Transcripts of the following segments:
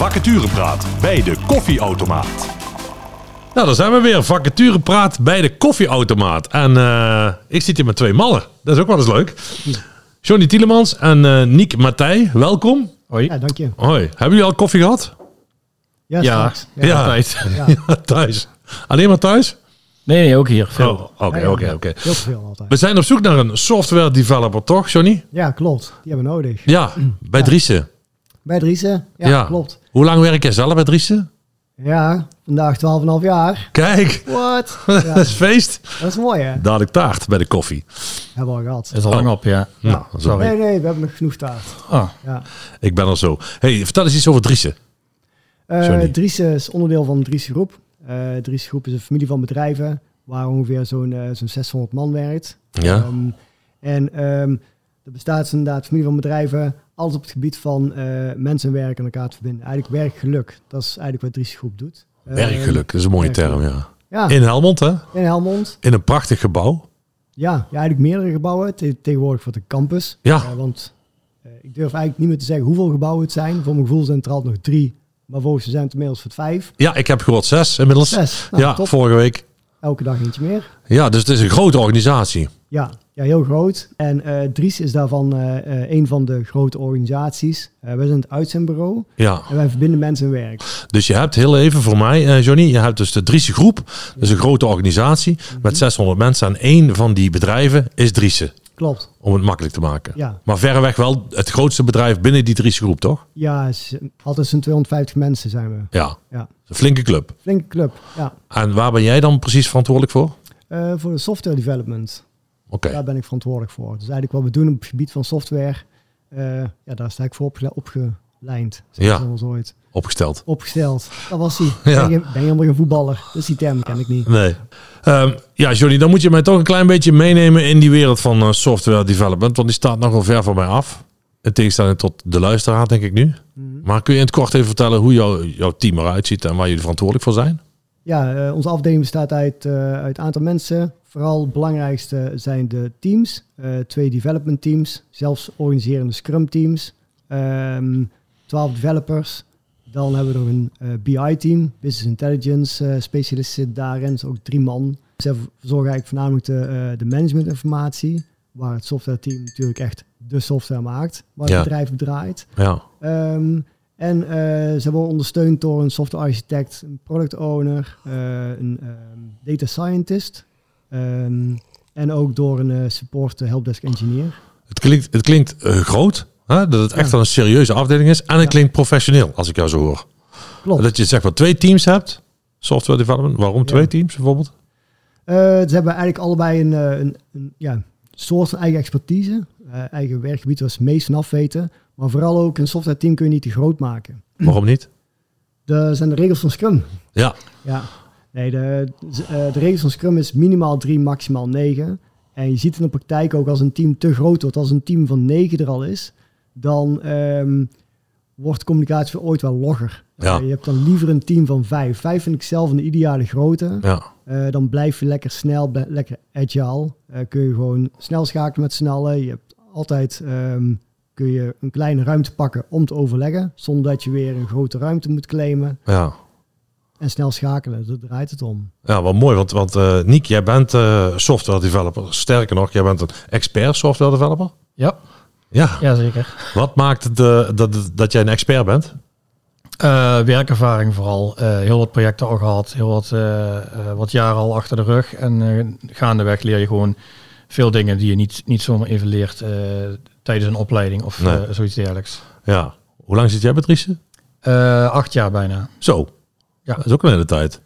Vacaturepraat bij de koffieautomaat. Nou, dan zijn we weer. Vacaturepraat bij de koffieautomaat. En eh, ik zit hier met twee mannen. Dat is ook wel eens leuk. Johnny Tielemans en eh Niek Matthij, welkom. Hoi. Ja, dank je. Hoi. Hebben jullie al koffie gehad? Ja, Ja, straks. ja, altijd. Ja, Ja, thuis. Alleen maar thuis? Nee, nee, ook hier. Veel. Oh, Oké, oké, oké. Heel veel altijd. We zijn op zoek naar een software developer, toch, Johnny? Ja, klopt. Die hebben we nodig. Ja, bij Driessen. Bij Driessen? Ja, Ja. klopt. Hoe lang werk jij zelf bij Driessen? Ja, vandaag 12,5 jaar. Kijk, Wat? dat Ja, is feest. dat is mooi, hè? Dadelijk taart bij de koffie. Hebben we al gehad. Is al lang op, ja. Nou. Sorry. Nee, nee, we hebben nog genoeg taart. Oh, Ja. Ik ben er zo. hey, vertel eens iets over Driessen. Eh Sorry. Driessen is onderdeel van de Driessen Groep. Eh Driessen Groep is een familie van bedrijven waar ongeveer zo'n eh, zo'n 600 man werkt. Ja? Ehm, en ehm er bestaat inderdaad familie van bedrijven, alles op het gebied van eh, mensen en werk aan elkaar te verbinden. Eigenlijk werkgeluk, dat is eigenlijk wat Driessen Groep doet. Ehm, Werkgeluk, dat is een mooie term, ja. Ja, In Helmond, hè? in Helmond. In een prachtig gebouw. Ja, ja, eigenlijk meerdere gebouwen. Te- tegenwoordig voor de campus. Ja. Eh, want eh, ik durf eigenlijk niet meer te zeggen hoeveel gebouwen het zijn. Voor mijn gevoel zijn er al nog drie. Maar volgens mij zijn het inmiddels voor vijf. Ja, ik heb gehoord zes inmiddels. Zes. Nou, ja, top. vorige week. Elke dag eentje meer. Ja, dus het is een grote organisatie. Ja, ja heel groot. En eh Dries is daarvan eh, eh, een van de grote organisaties. Eh wij zijn het uitzendbureau. Ja, En wij verbinden mensen en werk. dus je hebt heel even voor mij, Johnny, je hebt dus de Driessen Groep. Dat is een grote organisatie met 600 mensen. En één van die bedrijven is Driessen, Klopt. om het makkelijk te maken. Ja, Maar verreweg wel het grootste bedrijf binnen die Driessen Groep, toch? ja altijd zo'n 250 mensen zijn we. Ja, Ja, een flinke club. flinke club. Ja. En waar ben jij dan precies verantwoordelijk voor? Voor de software development. Daar ben ik verantwoordelijk voor. Dus eigenlijk wat we doen op het gebied van software, eh, ja, daar sta ik voor opgele- opgeleid. Ja. Ooit. opgesteld. Opgesteld. Dat was hij. Ja. Ben, je, ben je helemaal geen voetballer? Dus die term ken ik niet. Nee. Ehm, ja, Johnny, dan moet je mij toch een klein beetje meenemen in die wereld van eh, software development. Want die staat nogal ver van mij af. In tegenstelling tot de luisteraar, denk ik nu. Mhm. Maar kun je in het kort even vertellen hoe jouw, jouw team eruit ziet en waar jullie verantwoordelijk voor zijn? Ja, eh, onze afdeling bestaat uit, eh uit een aantal mensen. Vooral het belangrijkste zijn de teams. Eh, twee development teams, zelfs organiserende scrum teams. Ehm 12 developers. Dan hebben we nog een eh, BI-team, Business Intelligence eh specialist zit daarin. is ook drie man. Ze verzorgen eigenlijk voornamelijk de, eh, de managementinformatie. Waar het software team natuurlijk echt de software maakt. Waar het Ja. bedrijf op draait. Ja, Ehm, en eh, ze worden ondersteund door een software architect, een product owner, eh, een ehm, data scientist ehm, en ook door een eh, support helpdesk engineer. het klinkt, het klinkt groot, hè? dat het echt Ja. wel een serieuze afdeling is. En het Ja. klinkt professioneel, als ik jou zo hoor. Klopt. Dat je zeg maar twee teams hebt, software development. Waarom twee Ja. teams bijvoorbeeld? Ze hebben eigenlijk allebei een, een, een ja, soort eigen expertise, eh, eigen werkgebied waar ze meest van af weten. Maar vooral ook een software team kun je niet te groot maken. Waarom niet? Dat zijn de regels van Scrum. Ja, Ja, nee, de, z- eh, de regels van Scrum is minimaal drie, maximaal negen. En je ziet in de praktijk ook als een team te groot wordt, als een team van negen er al is, dan ehm, wordt communicatie voor ooit wel logger. Ja. Eh, je hebt dan liever een team van vijf. Vijf vind ik zelf een ideale grootte. ja, Eh, dan blijf je lekker snel, lekker agile. Eh, kun je gewoon snel schakelen met z'n allen. Je hebt altijd ehm, kun je een kleine ruimte pakken om te overleggen, zonder dat je weer een grote ruimte moet claimen. ja. En snel schakelen, daar draait het om. Ja, wel mooi, want, want eh Niek, jij bent eh, software developer. Sterker nog, jij bent een expert software developer. ja, Ja, ja zeker. wat maakt het eh, dat, dat jij een expert bent? Eh, werkervaring vooral. Eh, heel wat projecten al gehad. Heel wat, wat jaren al achter de rug. En gaandeweg leer je gewoon veel dingen die je niet, niet zomaar even leert tijdens een opleiding of Nee. zoiets dergelijks. Ja. Hoe lang zit jij? Eh, acht jaar bijna. Zo. Ja. Dat is ook een hele tijd.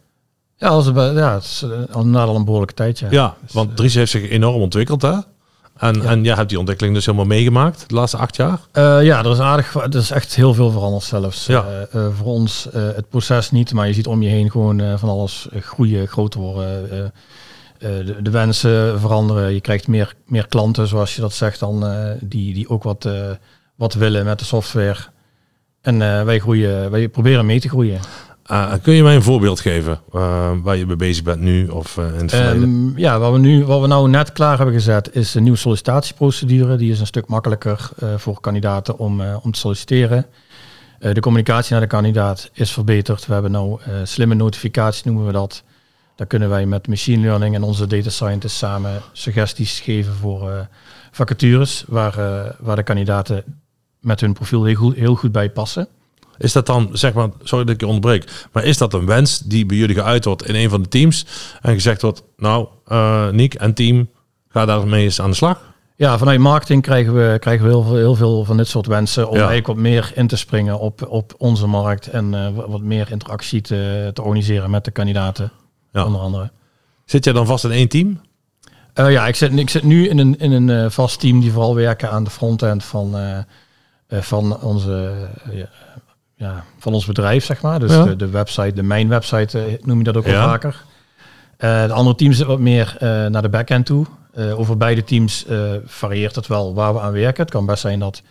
Ja, als ja het is al na al een behoorlijke tijd. Ja. Ja, want Driessen heeft zich enorm ontwikkeld, hè? En, Ja. en jij hebt die ontwikkeling dus helemaal meegemaakt de laatste acht jaar? Eh, ja, er is aardig, er is echt heel veel veranderd zelfs. Ja. Eh, eh, voor ons het proces niet, maar je ziet om je heen gewoon van alles groeien, groter worden. de, de wensen veranderen. Je krijgt meer, meer klanten, zoals je dat zegt, dan, die, die ook wat, wat willen met de software. En wij groeien, wij proberen mee te groeien. Uh, kun je mij een voorbeeld geven uh, waar je mee bezig bent nu of uh, in het verleden? Um, ja, wat we, nu, wat we nou net klaar hebben gezet is een nieuwe sollicitatieprocedure. Die is een stuk makkelijker voor kandidaten om, om te solliciteren. Eh, de communicatie naar de kandidaat is verbeterd. We hebben nou eh, slimme notificaties, noemen we dat. Daar kunnen wij met machine learning en onze data scientists samen suggesties geven voor eh, vacatures, waar, eh, waar de kandidaten met hun profiel heel goed, heel goed bij passen. Is dat dan, zeg maar, sorry dat ik je onderbreek, maar is dat een wens die bij jullie geuit wordt in een van de teams en gezegd wordt, nou, eh Niek en team, ga daarmee eens aan de slag? Ja, vanuit marketing krijgen we, krijgen we heel, veel, heel veel van dit soort wensen om Ja. eigenlijk wat meer in te springen op, op onze markt en eh, wat- meer interactie te, te organiseren met de kandidaten, Ja. onder andere. Zit jij dan vast in één team? Eh, ja, ik zit, ik zit nu in een, in een vast team die vooral werken aan de frontend van, van, onze, ja, van ons bedrijf, zeg maar. Dus Ja. de, de website, de main website eh, noem je dat ook Ja. vaker. Eh, de andere teams zitten wat meer eh, naar de backend toe. Over beide teams varieert het wel waar we aan werken. Het kan best zijn dat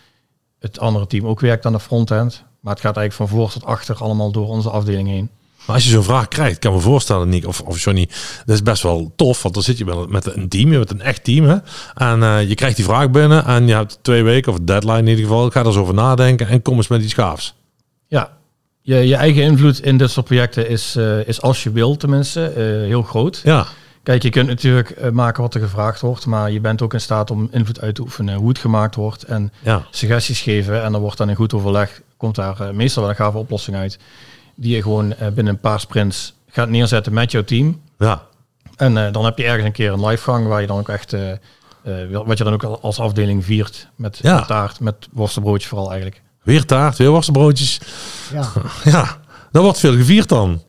het andere team ook werkt aan de frontend. Maar het gaat eigenlijk van voor tot achter allemaal door onze afdeling heen. Maar als je zo'n vraag krijgt, kan me voorstellen, Nick of, of Johnny, dat is best wel tof, want dan zit je met, met een team, bent een echt team, hè? en je krijgt die vraag binnen en je hebt twee weken, of deadline in ieder geval, ga er eens over nadenken en kom eens met iets gaafs. Ja, je, je eigen invloed in dit soort projecten is, eh, is als je wil tenminste eh, heel groot. Ja, Kijk, je kunt natuurlijk eh, maken wat er gevraagd wordt, maar je bent ook in staat om invloed uit te oefenen hoe het gemaakt wordt en ja, suggesties geven. En dan wordt dan in goed overleg, komt daar meestal wel een gave oplossing uit, die je gewoon binnen een paar sprints gaat neerzetten met jouw team. ja. En dan heb je ergens een keer een livegang waar je dan ook echt, wil- wat je dan ook al- als afdeling viert met, Ja. met taart, met worstenbroodjes vooral eigenlijk. Weer taart, weer worstenbroodjes. Ja, Ja, dat wordt veel gevierd dan.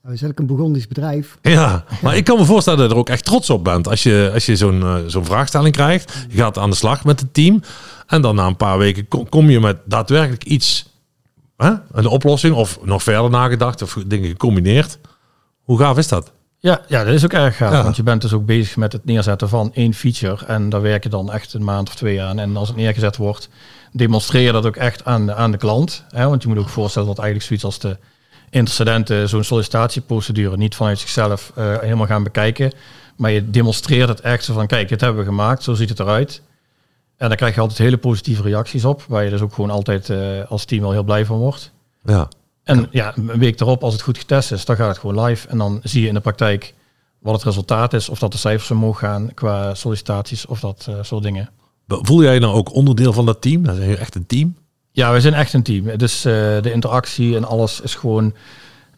we zijn ook een Burgondisch bedrijf. Ja, maar ik kan me voorstellen dat je er ook echt trots op bent. Als je, als je zo'n eh, zo'n vraagstelling krijgt, je gaat aan de slag met het team. En dan na een paar weken kom, kom je met daadwerkelijk iets, hè? een oplossing of nog verder nagedacht of dingen gecombineerd. Hoe gaaf is dat? Ja, ja, dat is ook erg gaaf. Ja. Want je bent dus ook bezig met het neerzetten van één feature. En daar werk je dan echt een maand of twee aan. En als het neergezet wordt, demonstreer dat ook echt aan de, aan de klant. Hè? Want je moet ook voorstellen dat eigenlijk zoiets als de intercedenten, zo'n sollicitatieprocedure, niet vanuit zichzelf eh, helemaal gaan bekijken. Maar je demonstreert het echt zo van, kijk, dit hebben we gemaakt, zo ziet het eruit. En daar krijg je altijd hele positieve reacties op. Waar je dus ook gewoon altijd eh, als team wel heel blij van wordt. Ja, En ja, een week erop, als het goed getest is, dan gaat het gewoon live. En dan zie je in de praktijk wat het resultaat is. Of dat de cijfers omhoog gaan qua sollicitaties of dat eh, soort dingen. Voel jij je nou ook onderdeel van dat team? Dat is echt een team? Ja, we zijn echt een team. Dus de interactie en alles is gewoon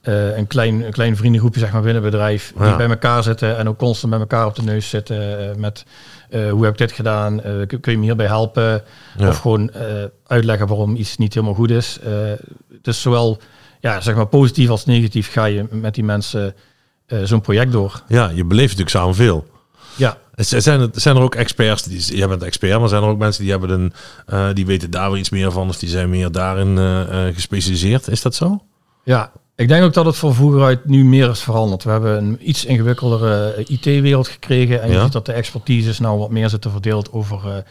eh, een, klein, een klein vriendengroepje zeg maar, binnen het bedrijf. Die bij elkaar zitten en ook constant bij elkaar op de neus zitten. eh, met hoe heb ik dit gedaan? Kun, je me hierbij helpen? Ja. Of gewoon uitleggen waarom iets niet helemaal goed is. Dus zowel ja, zeg maar positief als negatief ga je met die mensen zo'n project door. Ja, je beleeft natuurlijk samen veel. Ja, Zijn er, zijn er ook experts, die, jij bent expert, maar zijn er ook mensen die, hebben een, eh, die weten daar weer iets meer van, of die zijn meer daarin eh, eh, gespecialiseerd? Is dat zo? ja, ik denk ook dat het van vroeger uit nu meer is veranderd. We hebben een iets ingewikkeldere IT-wereld gekregen. En je Ja. ziet dat de expertise nou wat meer zit verdeeld over,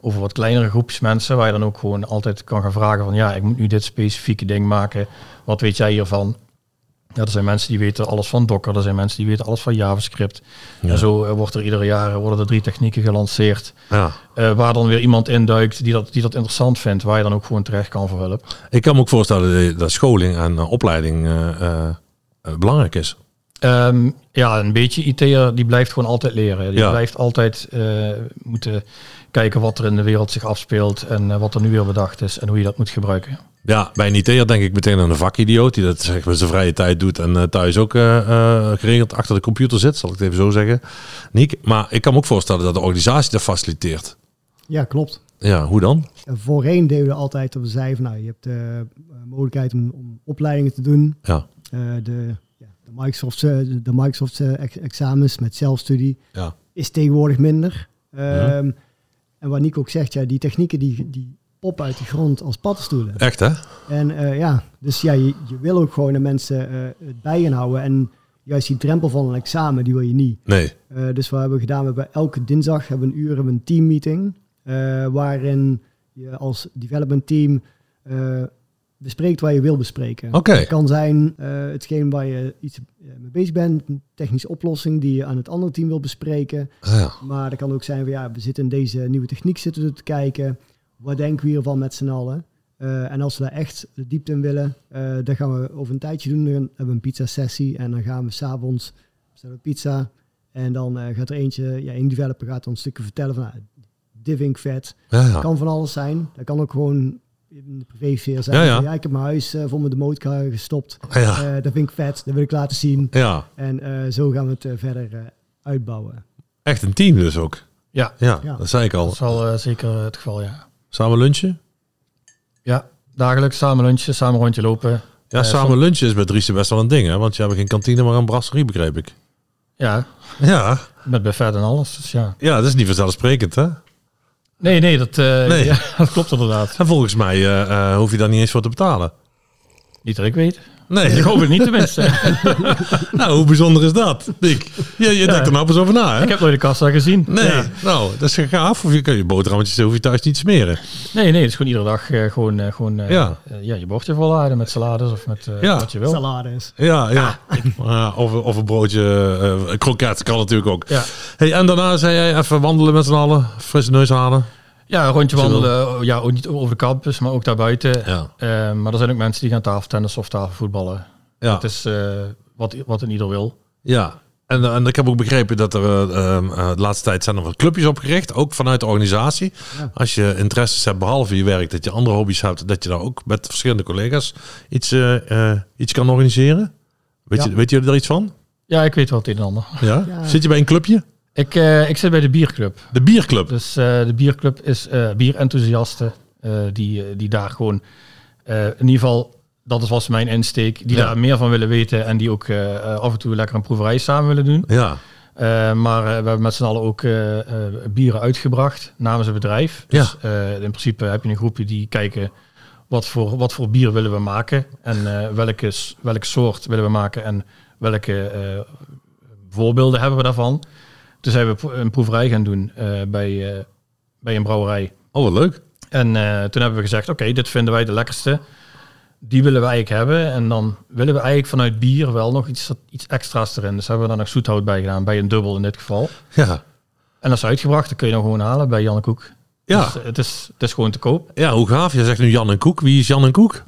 over wat kleinere groepjes mensen. Waar je dan ook gewoon altijd kan gaan vragen van ja, ik moet nu dit specifieke ding maken. Wat weet jij hiervan? Ja, er zijn mensen die weten alles van Docker. Er zijn mensen die weten alles van JavaScript. Ja. En zo eh, wordt er iedere jaar worden er drie technieken gelanceerd. Ja. eh, waar dan weer iemand induikt die dat, die dat interessant vindt. Waar je dan ook gewoon terecht kan voor hulp. Ik kan me ook voorstellen dat- scholing en eh, opleiding eh, eh, eh, belangrijk is. Ehm, ja, een beetje IT'er die blijft gewoon altijd leren. Die Ja. blijft altijd eh, moeten kijken wat er in de wereld zich afspeelt en eh, wat er nu weer bedacht is en hoe je dat moet gebruiken. Ja, bij een IT'er denk ik meteen aan een vakidioot die dat zeg, met zijn vrije tijd doet en eh, thuis ook eh, eh, geregeld achter de computer zit, zal ik het even zo zeggen. Niek, maar ik kan me ook voorstellen dat de organisatie dat faciliteert. Ja, klopt. Ja, hoe dan? En voorheen deden we altijd dat we zeiden van nou, je hebt de mogelijkheid om, om opleidingen te doen. Ja, Eh, de, ja, de Microsoft, eh, de Microsoft eh, ex- examens met zelfstudie ja, is tegenwoordig minder. Ehm, En wat Nico ook zegt, ja, die technieken die, die poppen uit de grond als paddenstoelen. echt hè? En eh, ja, dus ja, je, je wil ook gewoon de mensen eh, het bij houden. En juist die drempel van een examen, die wil je niet. Nee. Dus wat hebben we gedaan? We hebben elke dinsdag hebben we een uur hebben we een teammeeting. waarin je als development team bespreekt waar je wil bespreken. Oké. Het kan zijn eh, hetgeen waar je iets eh, mee bezig bent, een technische oplossing die je aan het andere team wil bespreken. Ah, ja. Maar dat kan ook zijn van ja, we zitten in deze nieuwe techniek zitten we te kijken. Wat denken we hiervan met z'n allen? Eh, en als we daar echt de diepte in willen, dan gaan we over een tijdje doen. Dan hebben we een pizza sessie en dan gaan we s'avonds bestellen we pizza. En dan gaat er eentje, ja, een developer gaat dan een stukje vertellen van, nou, dit vind ik vet. Ja, ja. kan van alles zijn. Dat kan ook gewoon in de privésfeer zijn. Ja, ja. Ik heb mijn huis eh, voor mijn de motorcar gestopt. Ja. Eh, dat vind ik vet. Dat wil ik laten zien. ja. En eh, zo gaan we het verder eh, uitbouwen. Echt een team dus ook. Ja, Ja, Ja. dat zei ik al. dat is wel eh, zeker het geval, ja. Samen lunchen? Ja, dagelijks samen lunchen, samen rondje lopen. Ja, samen lunchen is bij Driessen best wel een ding, hè? Want je hebt geen kantine, maar een brasserie, begreep ik. Ja, Ja, met buffet en alles. Dus ja. ja dat is niet vanzelfsprekend, hè? Nee, nee, dat, eh, Nee. Ja, dat klopt inderdaad. En volgens mij eh, eh, hoef je daar niet eens voor te betalen. Niet dat ik weet. Nee, Ik hoop het niet tenminste. nou, hoe bijzonder is dat, Dick? Je, je denkt er nou pas over na, hè? ik heb nooit de kassa gezien. Nee, Ja. nou, dat is gaaf. Of je kan je boterhammetjes hoef je thuis niet te smeren. Nee, nee, het is gewoon iedere dag eh, gewoon, eh, gewoon eh, Ja. ja, je bordje volladen met salades of met eh, Ja. wat je wil. Salades. Ja, ja. Ja, of, of een broodje uh, kroket kan natuurlijk ook. Ja. Hey, en daarna zei jij even wandelen met z'n allen, frisse neus halen. Ja, een rondje wandelen. Ja, ook niet over de campus, maar ook daarbuiten. Ja. Eh, maar er zijn ook mensen die gaan tafeltennis of tafelvoetballen. Ja. Het is eh, wat, wat een ieder wil. Ja, en, en ik heb ook begrepen dat er eh, ehm, eh, de laatste tijd zijn er wat clubjes opgericht, ook vanuit de organisatie. Ja. Als je interesses hebt behalve je werk, dat je andere hobby's hebt, dat je daar ook met verschillende collega's iets, eh, eh, iets kan organiseren. Weet, Ja. je, weet jullie daar iets van? Ja, ik weet wel het een en ander. Ja? Ja. Zit je bij een clubje? Ik, eh, ik zit bij de bierclub. De bierclub. Dus eh, de bierclub is eh bierenthousiasten die, die daar gewoon in ieder geval, dat was mijn insteek, die Ja. daar meer van willen weten en die ook af en toe lekker een proeverij samen willen doen. Ja, maar we hebben met z'n allen ook bieren uitgebracht namens het bedrijf. Dus eh, in principe heb je een groepje die kijken wat voor, wat voor bier willen we maken en welke, welke soort willen we maken en welke voorbeelden hebben we daarvan. Toen zijn we een proeverij gaan doen eh, bij, eh, bij een brouwerij. oh wat leuk. En eh, toen hebben we gezegd, oké, dit vinden wij de lekkerste. Die willen we eigenlijk hebben. En dan willen we eigenlijk vanuit bier wel nog iets, iets extra's erin. Dus hebben we daar nog zoethout bij gedaan, bij een dubbel in dit geval. Ja, En dat is uitgebracht, dat kun je dan gewoon halen bij Jan en Koek. ja. Dus, het, is, het is gewoon te koop. ja hoe gaaf. Je zegt nu Jan en Koek. Wie is Jan en Koek?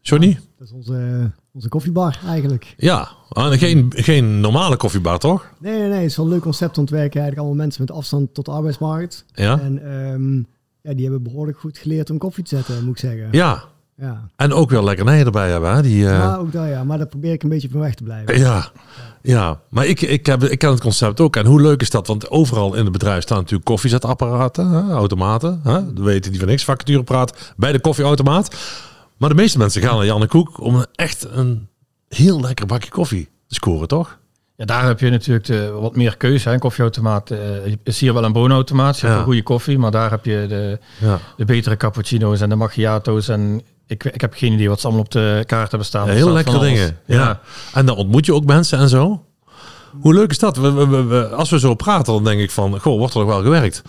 Johnny? Dat is onze, onze koffiebar eigenlijk. Ja, Ah, geen, geen normale koffiebar toch? Nee, nee, nee. Het is wel een leuk concept ontwerken. Eigenlijk allemaal mensen met afstand tot de arbeidsmarkt. Ja. En ehm, ja, die hebben behoorlijk goed geleerd om koffie te zetten, moet ik zeggen. Ja, Ja. en ook wel lekkernijen erbij hebben. Hè? Die, eh, Maar ook dat, ja. Maar daar probeer ik een beetje van weg te blijven. Ja, ja. maar ik, ik, heb, ik ken het concept ook. En hoe leuk is dat? Want overal in het bedrijf staan natuurlijk koffiezetapparaten, hè, automaten. Hè? We weten die van niks, vacaturepraat bij de koffieautomaat. Maar de meeste mensen gaan naar Jan en Koek om echt een heel lekker bakje koffie te scoren, toch? Ja, daar heb je natuurlijk de, wat meer keuze. Een koffieautomaat eh, is hier wel een boonautomaat. Ze hebben Ja. een goede koffie, maar daar heb je de, Ja. de betere cappuccino's en de macchiato's. En ik, ik heb geen idee wat ze allemaal op de kaart hebben staan. Ja, heel lekkere dingen. Ja. En dan ontmoet je ook mensen en zo. Hoe leuk is dat? We, we, we- we- als we zo praten, dan denk ik van, goh, wordt er nog wel gewerkt?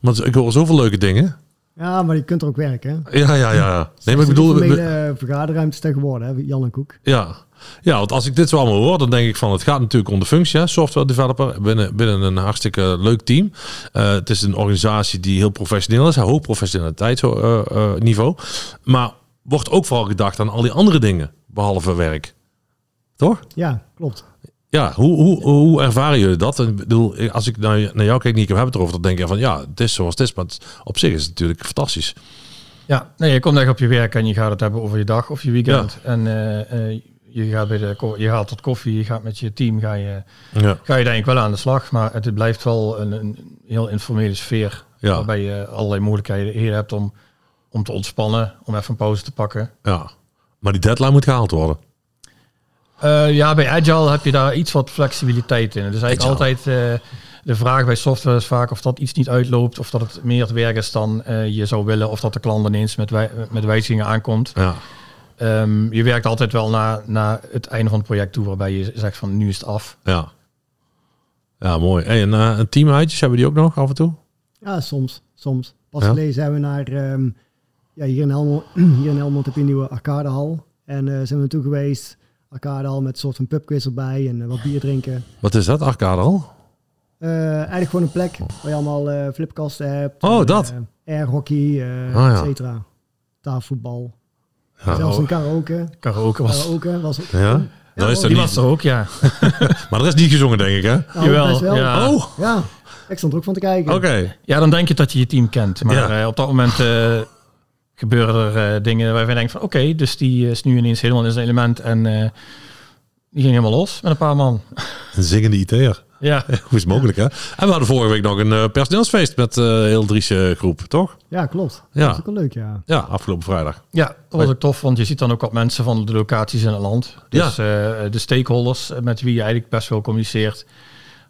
Want ik hoor zoveel leuke dingen. Ja, maar je kunt er ook werken. hè. Ja, ja, ja. Nee, maar ik bedoel, we- Formele vergaderruimtes tegenwoordig, hè, Jan en Koek. Ja. ja, want als ik dit zo allemaal hoor, dan denk ik van het gaat natuurlijk om de functie, hè, software developer, binnen, binnen een hartstikke leuk team. Eh, het is een organisatie die heel professioneel is, hoog professionaliteitsniveau. maar wordt ook vooral gedacht aan al die andere dingen, behalve werk. Toch? Ja, klopt. Ja, hoe, hoe, hoe ervaren jullie dat? Ik bedoel, als ik naar, naar jou kijk, Nico, hebben het erover, dan denk je van ja, het is zoals het is, maar het- op zich is het natuurlijk fantastisch. Ja, nee, je komt echt op je werk en je gaat het hebben over je dag of je weekend. En eh, eh, je gaat bij de je gaat tot koffie, je gaat met je team, ga je, Ja, ga je denk ik wel aan de slag. Maar het blijft wel een, een heel informele sfeer. Ja. Waarbij je allerlei mogelijkheden hebt om, om te ontspannen, om even een pauze te pakken. ja. Maar die deadline moet gehaald worden. Eh, ja, bij Agile heb je daar iets wat flexibiliteit in. Dus eigenlijk Agile. altijd eh, de vraag bij software is vaak of dat iets niet uitloopt, of dat het meer het werk is dan eh, je zou willen, of dat de klant ineens met, wij, met wijzigingen aankomt. Ja, Ehm, je werkt altijd wel naar, naar het einde van het project toe, waarbij je zegt van nu is het af. ja. Ja, mooi. Hey, en uh, een teamuitjes, hebben die ook nog af en toe? Ja, soms. soms. Pas Ja? geleden zijn we naar... ehm, ja, hier in Helmond, hier in Helmond heb je een nieuwe arcadehal. En eh, zijn we naartoe geweest. Arcadehal met een soort van pubquiz erbij en eh, wat bier drinken. Wat is dat? Arcade al? Eh, eigenlijk gewoon een plek waar je allemaal eh, flipkasten hebt. Oh, en, dat. eh, airhockey, eh Ah, ja. et cetera. tafelvoetbal. Ja. Zelfs oh. een karaoke. Karaoke was... Karaoke was ook. Ja? Daar is er Die niet, was er ook, ja. maar er is niet gezongen, denk ik, hè? Nou, Jawel, wel. ja. Oh, Ja, ik stond er ook van te kijken. oké. Ja, dan denk je dat je je team kent. Maar Ja. eh, op dat moment eh, gebeuren er eh, dingen waarvan je denkt van... Oké, dus die is nu ineens helemaal in zijn element. En eh, die ging helemaal los met een paar man. Een zingende IT'er. Ja, Hoe is het mogelijk, hè? En we hadden vorige week nog een eh, personeelsfeest met eh heel Driesje groep, toch? Ja, klopt. Ja. Dat is ook wel leuk, ja. Ja, afgelopen vrijdag. ja dat was ook tof. Want je ziet dan ook wat mensen van de locaties in het land. Dus eh, de stakeholders met wie je eigenlijk best wel communiceert.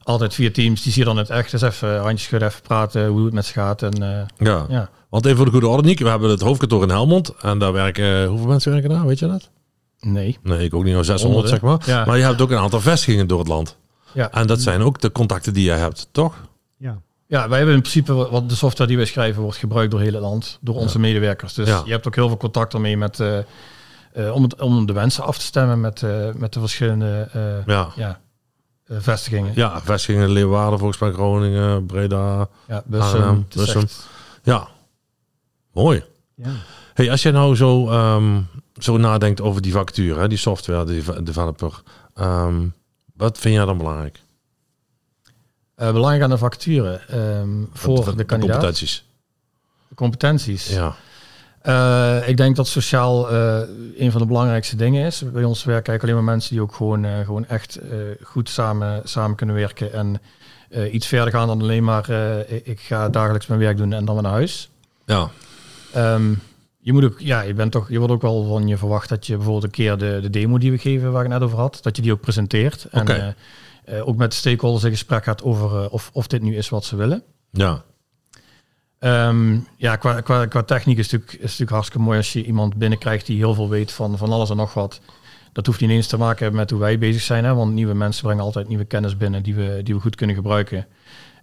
Altijd via teams. Die zie je dan het echt. Dus even handjes schudden, even praten hoe het met ze gaat. En eh, Ja. ja, Want even voor de goede orde, Niek. We hebben het hoofdkantoor in Helmond. En daar werken... Hoeveel mensen werken daar? Weet je dat? nee. Nee, ik ook niet. Nou, 600, zeg maar. Ja. Maar je hebt ook een aantal vestigingen door het land. Ja. En dat zijn ook de contacten die je hebt, toch? Ja, Ja, wij hebben in principe wat de software die wij schrijven wordt gebruikt door heel het land, door onze medewerkers. Dus Ja. je hebt ook heel veel contact ermee met eh, eh, om, het, om de wensen af te stemmen met, eh, met de verschillende eh, Ja. ja, eh, vestigingen. Ja, vestigingen Leeuwarden, volgens mij Groningen, Breda. Ja, Bussum, Arnhem, Ja, mooi. ja. Hey, als je nou zo, ehm, zo nadenkt over die vacature, hè, die software, die de developer. ehm, wat vind jij dan belangrijk? eh, belangrijk aan de vacature ehm, voor Wat- de kandidaat. competenties. De competenties. Ja. Eh, ik denk dat sociaal eh, een van de belangrijkste dingen is. Bij ons werken eigenlijk alleen maar mensen die ook gewoon, gewoon echt goed samen, samen kunnen werken. En iets verder gaan dan alleen maar ik- ik ga dagelijks mijn werk doen en dan weer naar huis. Ja. Ehm, je moet ook, ja, je bent toch, je wordt ook wel van je verwacht dat je bijvoorbeeld een keer de, de demo die we geven, waar ik net over had, dat je die ook presenteert. En eh, eh, ook met de stakeholders in gesprek gaat over eh, of, of dit nu is wat ze willen. Ja. Ehm, ja, qua, qua, qua techniek is het, natuurlijk, is natuurlijk hartstikke mooi als je iemand binnenkrijgt die heel veel weet van, van alles en nog wat. Dat hoeft niet eens te maken hebben met hoe wij bezig zijn, hè, want nieuwe mensen brengen altijd nieuwe kennis binnen die we, die we goed kunnen gebruiken.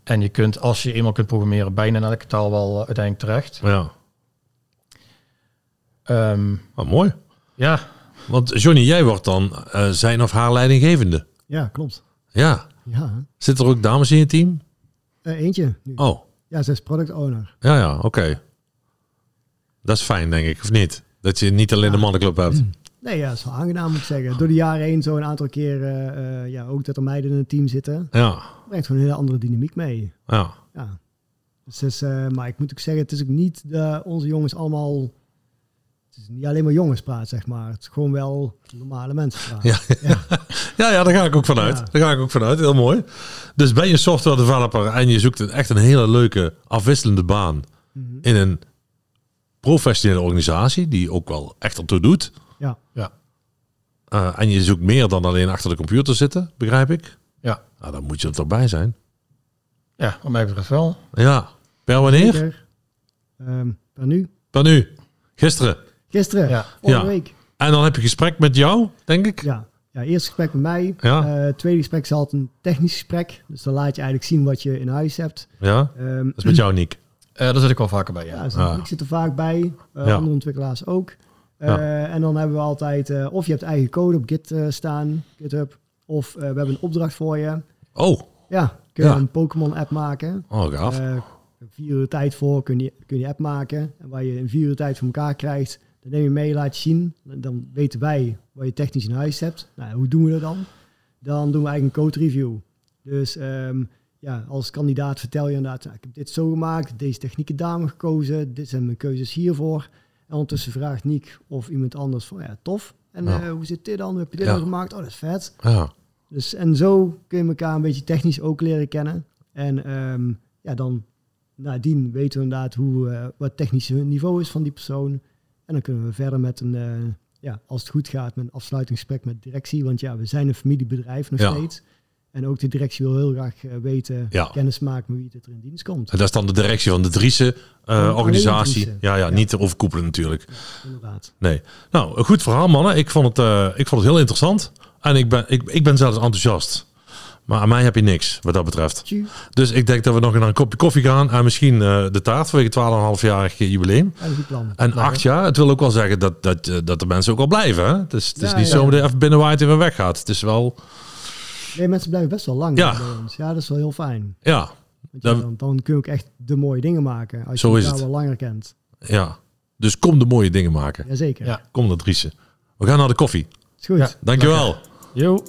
En je kunt, als je eenmaal kunt programmeren, bijna in elke taal wel uiteindelijk terecht. Ja. Ehm, Oh, mooi. ja, Want Johnny, jij wordt dan eh, zijn of haar leidinggevende. ja, klopt. Ja. Ja, Zitten er ook dames in je team? Eh, eentje nu. Oh, Ja, ze is product owner. ja, ja, oké. Dat is fijn, denk ik, of niet? Dat je niet alleen de mannenclub hebt. Nee, ja, dat is wel aangenaam moet ik zeggen. Door de jaren heen zo een aantal keer, eh, ja, ook dat er meiden in het team zitten, Ja, brengt gewoon een hele andere dynamiek mee. ja. Ja. Dus is, eh, maar ik moet ook zeggen, het is ook niet de, onze jongens allemaal, het is niet alleen maar jongenspraat, zeg maar. Het is gewoon wel normale mensenpraat. Ja. Ja, ja, daar ga ik ook vanuit. Ja. Daar ga ik ook vanuit. Heel mooi. Dus ben je software developer en je zoekt een, echt een hele leuke, afwisselende baan Mhm. in een professionele organisatie die ook wel echt ertoe doet. Ja. ja, Eh, en je zoekt meer dan alleen achter de computer zitten, begrijp ik. ja, Nou, dan moet je er toch bij zijn. ja, wat mij betreft wel. Ja. Per wanneer? Ehm, per nu. Per nu. Gisteren. Gisteren, Ja. Ja. week. En dan heb je gesprek met jou, denk ik. Ja. ja, eerst gesprek met mij. Ja. Eh, tweede gesprek is altijd een technisch gesprek. Dus dan laat je eigenlijk zien wat je in huis hebt. Ja. Ehm, Dat is met jou, Niek. Eh, daar zit ik wel vaker bij, ja. Ja, dus Ah. ik zit er vaak bij. eh, Ja. Andere ontwikkelaars ook. Eh, Ja. En dan hebben we altijd, eh, of je hebt eigen code op Git eh, staan, GitHub. Of eh, we hebben een opdracht voor je. Oh. Ja, kun je Ja. een Pokémon app maken. Oh, gaaf. Eh, vier uur tijd voor kun je, kun je app maken. En waar je in vier uur tijd voor elkaar krijgt, dan neem je mee, laat je zien. Dan- weten wij wat je technisch in huis hebt. Nou, hoe doen we dat dan? Dan doen we eigenlijk een code review. Dus ehm, ja, als kandidaat vertel je inderdaad, nou, ik heb dit zo gemaakt, deze technieken daarom gekozen, dit zijn mijn keuzes hiervoor. En ondertussen vraagt Niek of iemand anders van, ja, tof. En Ja. eh, hoe zit dit dan? Heb je dit Ja. gemaakt? Oh, dat is vet. Ja. Dus, en zo kun je elkaar een beetje technisch ook leren kennen. En ehm, ja, dan nadien weten we inderdaad hoe, eh, wat het technische niveau is van die persoon. En dan kunnen we verder met een, eh, ja, als het goed gaat, met een afsluitingsgesprek met directie. Want ja, we zijn een familiebedrijf nog Ja. steeds. En ook de directie wil heel graag eh, weten, Ja. kennis maken met wie er in dienst komt. En dat is dan de directie van de Driese eh, organisatie. Driese. Ja, ja, Ja. niet te overkoepelen natuurlijk. Inderdaad. Nee. Nou, een goed verhaal, mannen. Ik vond het, ik vond het heel interessant. En ik ben, ik, ik ben zelfs enthousiast. Maar aan mij heb je niks, wat dat betreft. Dus ik denk dat we nog naar een kopje koffie gaan. En misschien eh, de taart vanwege het 12,5-jarig jubileum. En acht jaar, het wil ook wel zeggen dat, dat, eh, dat de mensen ook wel blijven. Hè? Het is, het is Ja, niet ja. zo dat je even binnenwaait en weer weggaat. Het is wel, Nee, mensen blijven best wel lang Ja. bij ons. Ja, dat is wel heel fijn. ja, Want ja, Dan- dan, kun je ook echt de mooie dingen maken. Als Zo je is elkaar het. wel langer kent. ja. Dus kom de mooie dingen maken. Jazeker. Ja. Kom naar Driessen. We gaan naar de koffie. Is goed. Ja. Dankjewel. Jo.